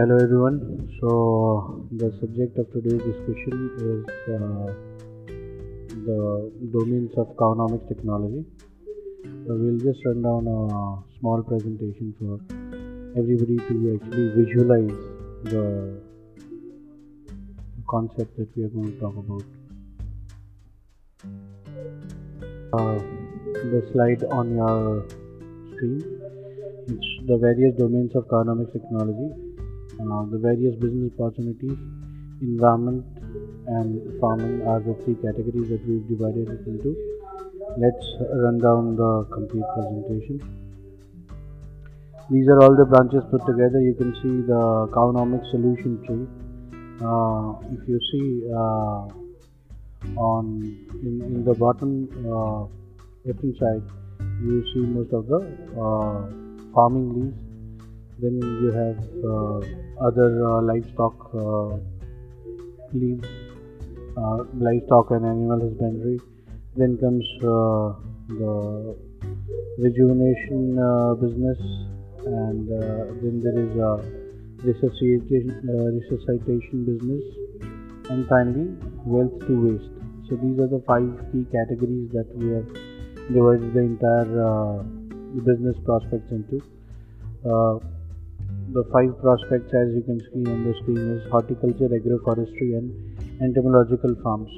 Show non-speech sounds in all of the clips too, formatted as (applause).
Hello everyone. So the subject of today's discussion is uh, the domains of Cowonomics technology. So we'll just run down a small presentation for everybody to actually visualize the concept that we are going to talk about. Uh, the slide on your screen. It's the various domains of Cowonomics technology uh, the various business opportunities, environment, and farming are the three categories that we've divided it into. Let's run down the complete presentation. These are all the branches put together. You can see the Cowonomics solution tree. Uh, if you see uh, on in, in the bottom uh, left hand side, you see most of the uh, farming leaves then you have uh, other uh, livestock uh, leaves livestock and animal husbandry. Then comes the rejuvenation business and then there is a resuscitation, resuscitation business. And finally wealth to waste. So these are the five key categories that we have divided the entire uh, business prospects into. Uh, the five prospects as you can see on the screen is horticulture, agroforestry and entomological farms.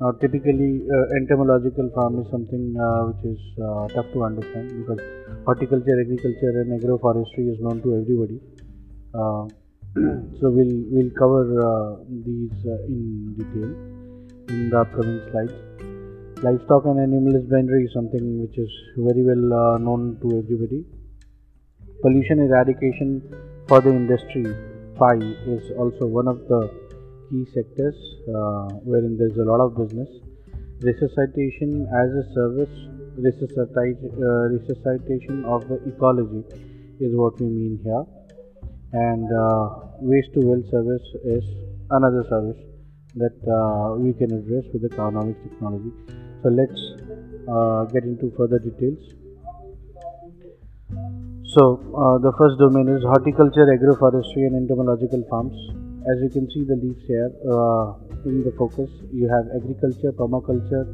Now typically uh, entomological farm is something uh, which is uh, tough to understand because horticulture, agriculture and agroforestry is known to everybody. Uh, (clears throat) so we'll we'll cover uh, these uh, in detail in the upcoming slides. Livestock and animal husbandry is something which is very well known to everybody pollution eradication for the industry pie is also one of the key sectors uh, wherein there is a lot of business. Resuscitation as a service, uh, resuscitation of the ecology is what we mean here, and uh, waste to wealth service is another service that uh, we can address with the Cowonomics technology. So let's uh, get into further details. So uh, the first domain is horticulture, agroforestry and entomological farms. As you can see the leaves here uh, in the focus, you have agriculture, permaculture,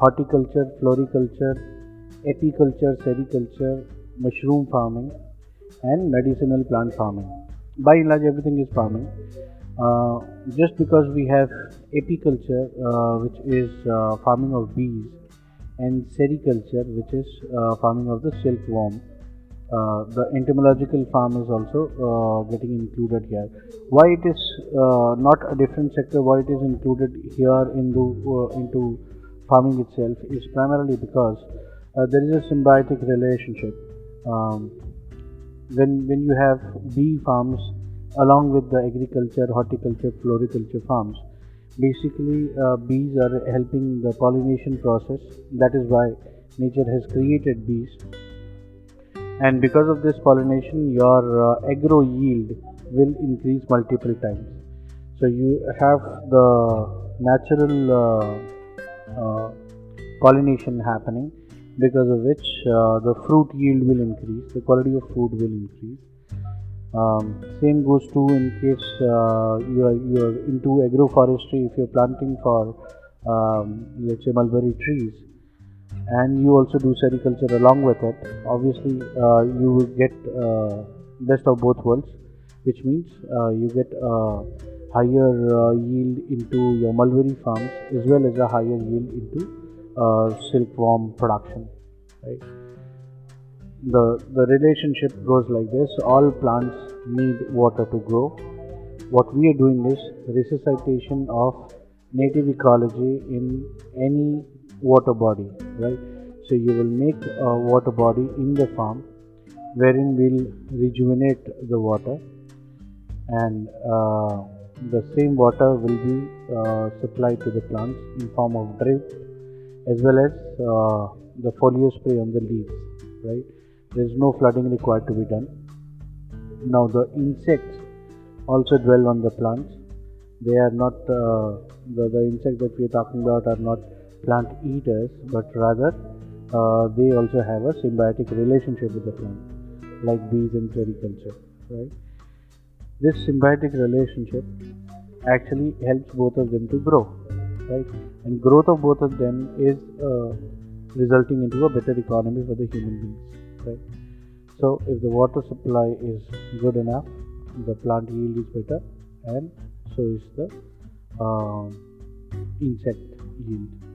horticulture, floriculture, apiculture, sericulture, mushroom farming and medicinal plant farming. By and large everything is farming. Uh, just because we have apiculture uh, which is uh, farming of bees and sericulture which is uh, farming of the silkworm uh, the entomological farm is also uh, getting included here. Why it is uh, not a different sector? Why it is included here into uh, into farming itself is primarily because uh, there is a symbiotic relationship. Um, when when you have bee farms along with the agriculture, horticulture, floriculture farms, basically bees are helping the pollination process. That is why nature has created bees and because of this pollination your uh, agro yield will increase multiple times. So you have the natural uh, uh, pollination happening because of which uh, the fruit yield will increase the quality of food will increase. Um, same goes to in case uh, you are you are into agroforestry. If you're planting for um, let's say mulberry trees and you also do sericulture along with it. Obviously uh, you will get uh, best of both worlds which means uh, you get a higher uh, yield into your mulberry farms as well as a higher yield into uh, silkworm production right? The the relationship goes like this. All plants need water to grow. What we are doing is resuscitation of native ecology in any water body right? So you will make a water body in the farm wherein we'll rejuvenate the water and uh, the same water will be uh, supplied to the plants in form of drip as well as uh, the foliar spray on the leaves right? There is no flooding required to be done. Now the insects also dwell on the plants. They are not uh, the, the insects that we are talking about are not plant eaters but rather uh, they also have a symbiotic relationship with the plant like bees in sericulture right? This symbiotic relationship actually helps both of them to grow right? And growth of both of them is uh, resulting into a better economy for the human beings right? So if the water supply is good enough the plant yield is better and so is the uh, insect yield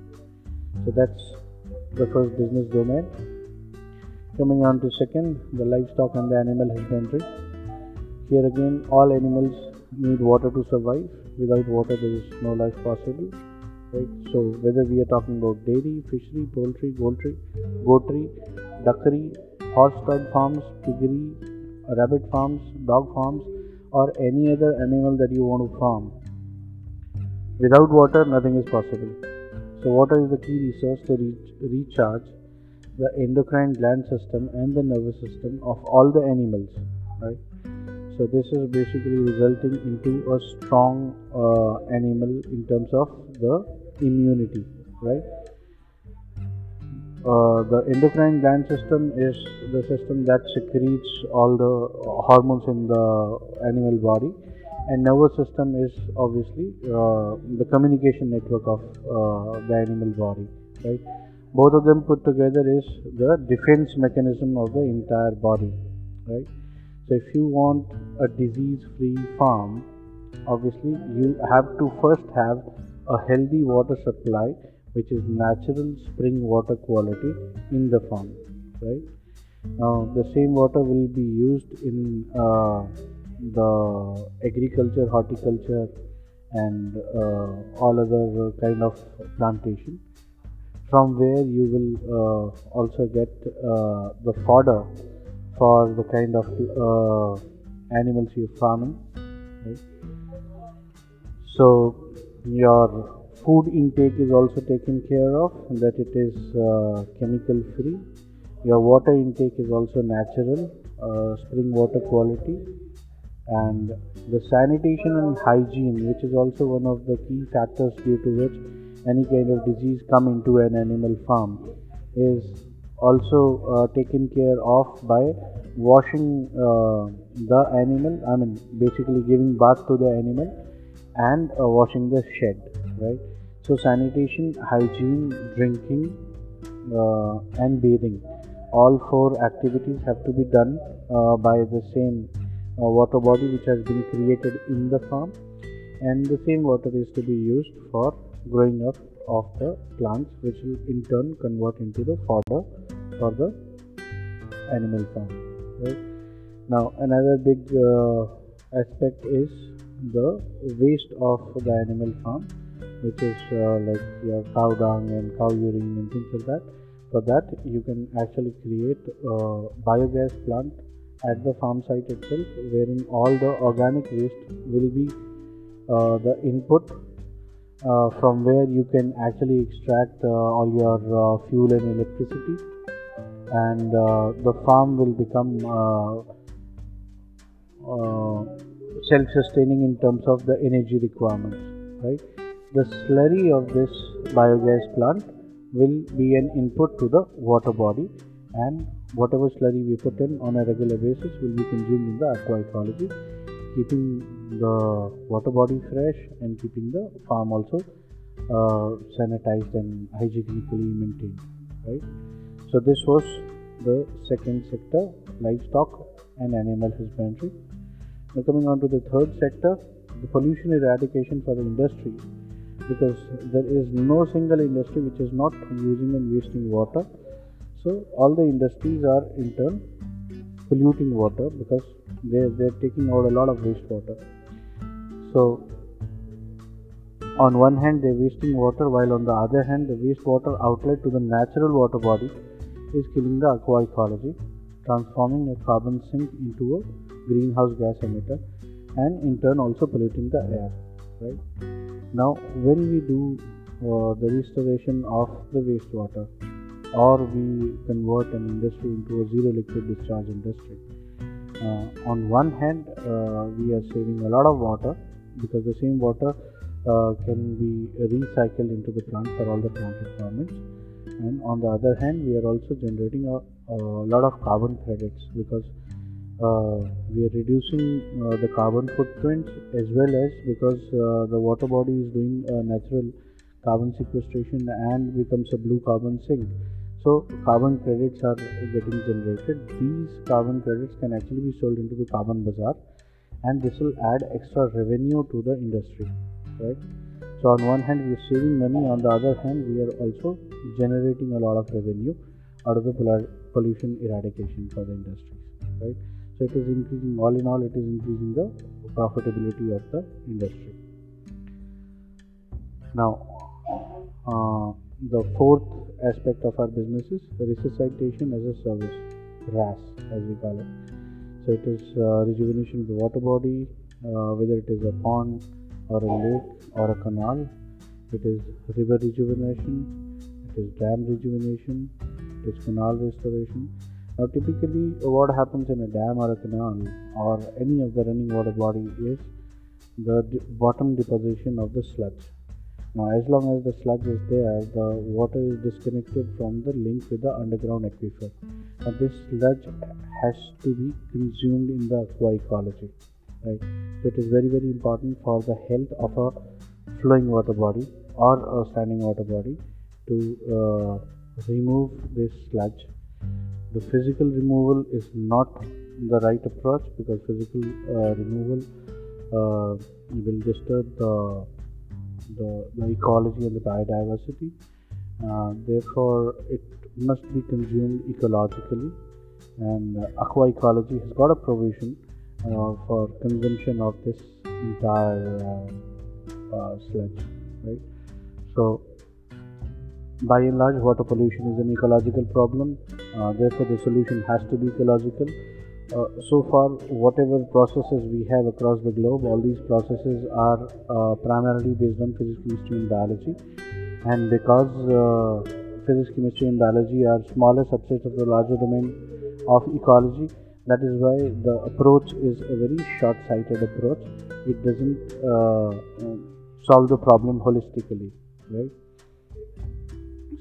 so that's the first business domain. Coming on to second the livestock and the animal husbandry here again all animals need water to survive. Without water there is no life possible right? So whether we are talking about dairy fishery poultry poultry goatry duckery horse stud farms piggery rabbit farms dog farms or any other animal that you want to farm without water nothing is possible so water is the key resource to re- recharge the endocrine gland system and the nervous system of all the animals right? So this is basically resulting into a strong uh, animal in terms of the immunity right? Uh, the endocrine gland system is the system that secretes all the hormones in the animal body and nervous system is obviously uh, the communication network of uh, the animal body right? Both of them put together is the defense mechanism of the entire body right? So if you want a disease free farm obviously you have to first have a healthy water supply which is natural spring water quality in the farm right? Now the same water will be used in uh, the agriculture horticulture and uh, all other kind of plantation from where you will uh, also get uh, the fodder for the kind of uh, animals you're farming right? So your food intake is also taken care of that it is uh, chemical free. Your water intake is also natural spring water quality and the sanitation and hygiene which is also one of the key factors due to which any kind of disease come into an animal farm is also uh, taken care of by washing uh, the animal i mean basically giving bath to the animal and uh, washing the shed right? So sanitation hygiene drinking uh, and bathing all four activities have to be done uh, by the same water body which has been created in the farm. And the same water is to be used for growing up of the plants which will in turn convert into the fodder for the animal farm right? Now another big uh, aspect is the waste of the animal farm which is uh, like your cow dung and cow urine and things like that. For that you can actually create a biogas plant at the farm site itself wherein all the organic waste will be uh, the input uh, from where you can actually extract uh, all your uh, fuel and electricity. And uh, the farm will become uh, self-sustaining in terms of the energy requirements right? The slurry of this biogas plant will be an input to the water body and whatever slurry we put in on a regular basis will be consumed in the aqua ecology keeping the water body fresh and keeping the farm also uh, sanitized and hygienically maintained right? So this was the second sector livestock and animal husbandry. Now coming on to the third sector the pollution eradication for the industry because there is no single industry which is not using and wasting water so all the industries are in turn polluting water because they're, they're taking out a lot of wastewater. So on one hand they're wasting water while on the other hand the wastewater outlet to the natural water body is killing the aqua ecology transforming a carbon sink into a greenhouse gas emitter and in turn also polluting the air right? Now when we do uh, the restoration of the wastewater or we convert an industry into a zero liquid discharge industry. Uh, on one hand uh, we are saving a lot of water because the same water uh, can be recycled into the plant for all the plant requirements. And on the other hand we are also generating a, a lot of carbon credits because uh, we are reducing uh, the carbon footprint as well as because uh, the water body is doing natural carbon sequestration and becomes a blue carbon sink so carbon credits are getting generated. These carbon credits can actually be sold into the carbon bazaar and this will add extra revenue to the industry right? So on one hand we are saving money. On the other hand we are also generating a lot of revenue out of the pollution eradication for the industries right? So it is increasing all in all it is increasing the profitability of the industry. Now uh, the fourth aspect of our business is resuscitation as a service RAS as we call it. So it is uh, rejuvenation of the water body uh, whether it is a pond or a lake or a canal. It is river rejuvenation it is dam rejuvenation it is canal restoration. Now, typically, what happens in a dam or a canal or any of the running water body is the bottom deposition of the sludge. Now, as long as the sludge is there, the water is disconnected from the link with the underground aquifer. Now, this sludge has to be consumed in the aqua ecology, right? So, it is very, very important for the health of a flowing water body or a standing water body to uh, remove this sludge the physical removal is not the right approach because physical uh, removal uh, will disturb the, the, the ecology and the biodiversity uh, therefore it must be consumed ecologically and uh, aqua ecology has got a provision uh, for consumption of this entire uh, sludge right so by and large, water pollution is an ecological problem. Uh, therefore, the solution has to be ecological. Uh, so far, whatever processes we have across the globe, all these processes are uh, primarily based on physics, chemistry, and biology. And because uh, physics, chemistry, and biology are smaller subsets of the larger domain of ecology, that is why the approach is a very short-sighted approach. It doesn't uh, solve the problem holistically, right?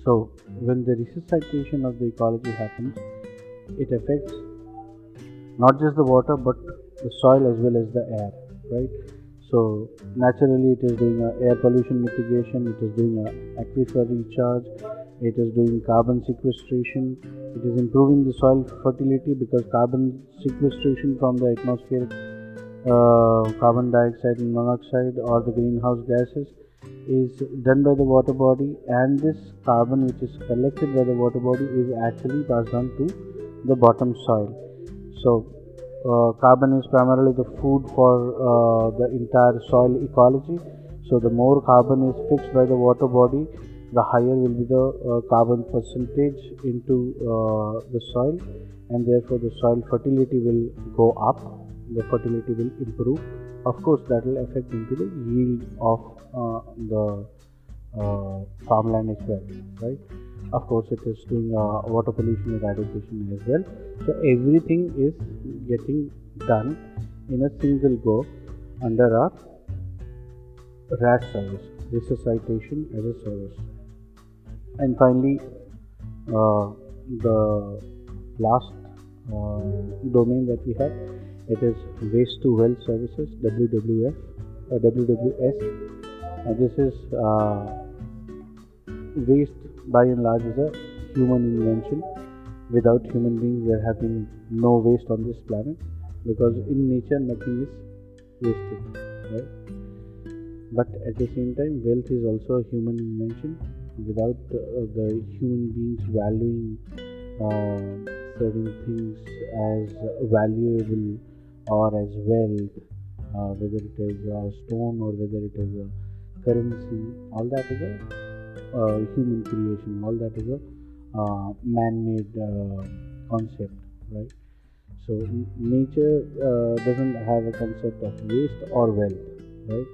So, when the resuscitation of the ecology happens, it affects not just the water but the soil as well as the air, right? So, naturally, it is doing air pollution mitigation, it is doing a aquifer recharge, it is doing carbon sequestration, it is improving the soil fertility because carbon sequestration from the atmosphere, uh, carbon dioxide and monoxide, or the greenhouse gases is done by the water body and this carbon which is collected by the water body is actually passed on to the bottom soil so uh, carbon is primarily the food for uh, the entire soil ecology. So the more carbon is fixed by the water body the higher will be the uh, carbon percentage into uh, the soil and therefore the soil fertility will go up the fertility will improve. Of course that will affect into the yield of uh, the uh, farmland as well right of course it is doing uh, water pollution eradication as well. So everything is getting done in a single go under our RAS service resuscitation as a service. And finally uh, the last uh, domain that we have it is waste to wealth services WWF uh, WWS uh, this is uh, waste by and large is a human invention. Without human beings there have been no waste on this planet because in nature nothing is wasted right? But at the same time wealth is also a human invention. Without uh, the human beings valuing uh, certain things as valuable or as wealth, uh, whether it is a stone or whether it is a currency, all that is a human creation, all that is a uh, man made uh, concept, right? So, nature uh, doesn't have a concept of waste or wealth, right?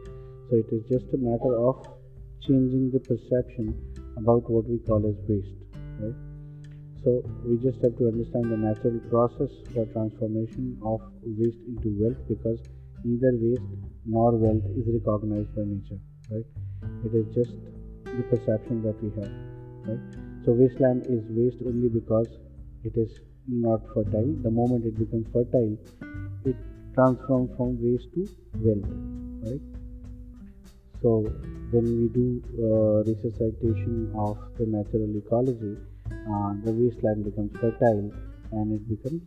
So, it is just a matter of changing the perception about what we call as waste, right? So we just have to understand the natural process for transformation of waste into wealth because neither waste nor wealth is recognized by nature, right? It is just the perception that we have, right? So wasteland is waste only because it is not fertile. The moment it becomes fertile, it transforms from waste to wealth, right? So when we do uh, resuscitation of the natural ecology, uh, the wasteland becomes fertile and it becomes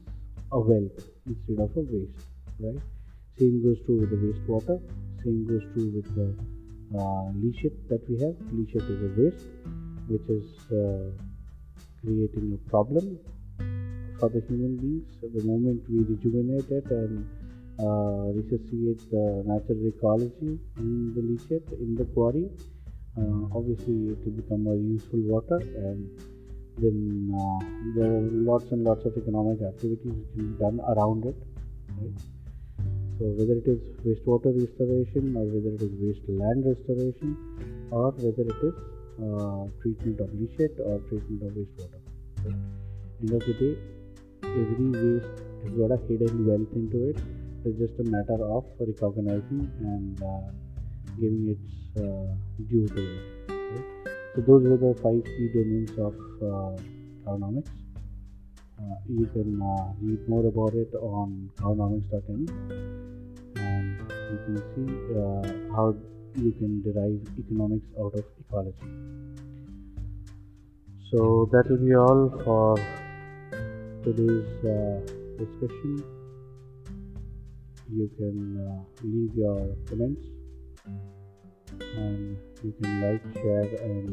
a wealth instead of a waste, right? Same goes true with the wastewater. Same goes true with the uh, that we have. Leachate is a waste which is uh, creating a problem for the human beings. The moment we rejuvenate it and uh, resuscitate the natural ecology in the leachate in the quarry, uh, obviously it will become a useful water and then uh, there are lots and lots of economic activities which can be done around it. Right? So whether it is wastewater restoration or whether it is waste land restoration or whether it is uh, treatment of leachate or treatment of wastewater. Right? End of the day, every waste has got a hidden wealth into it. It's just a matter of recognizing and uh, giving its uh, due to it. Right? So those were the five key domains of uh, cownomics. Uh, you can uh, read more about it on cownomics.in and you can see uh, how you can derive economics out of ecology. So that will be all for today's uh, discussion. You can uh, leave your comments and you can like, share, and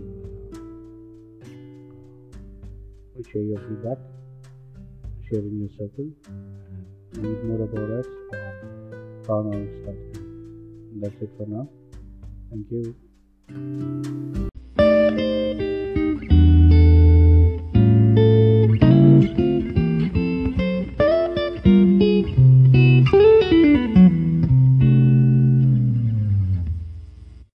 uh, share your feedback, share in your circle, and read more about us on cownomics.com. That's it for now. Thank you.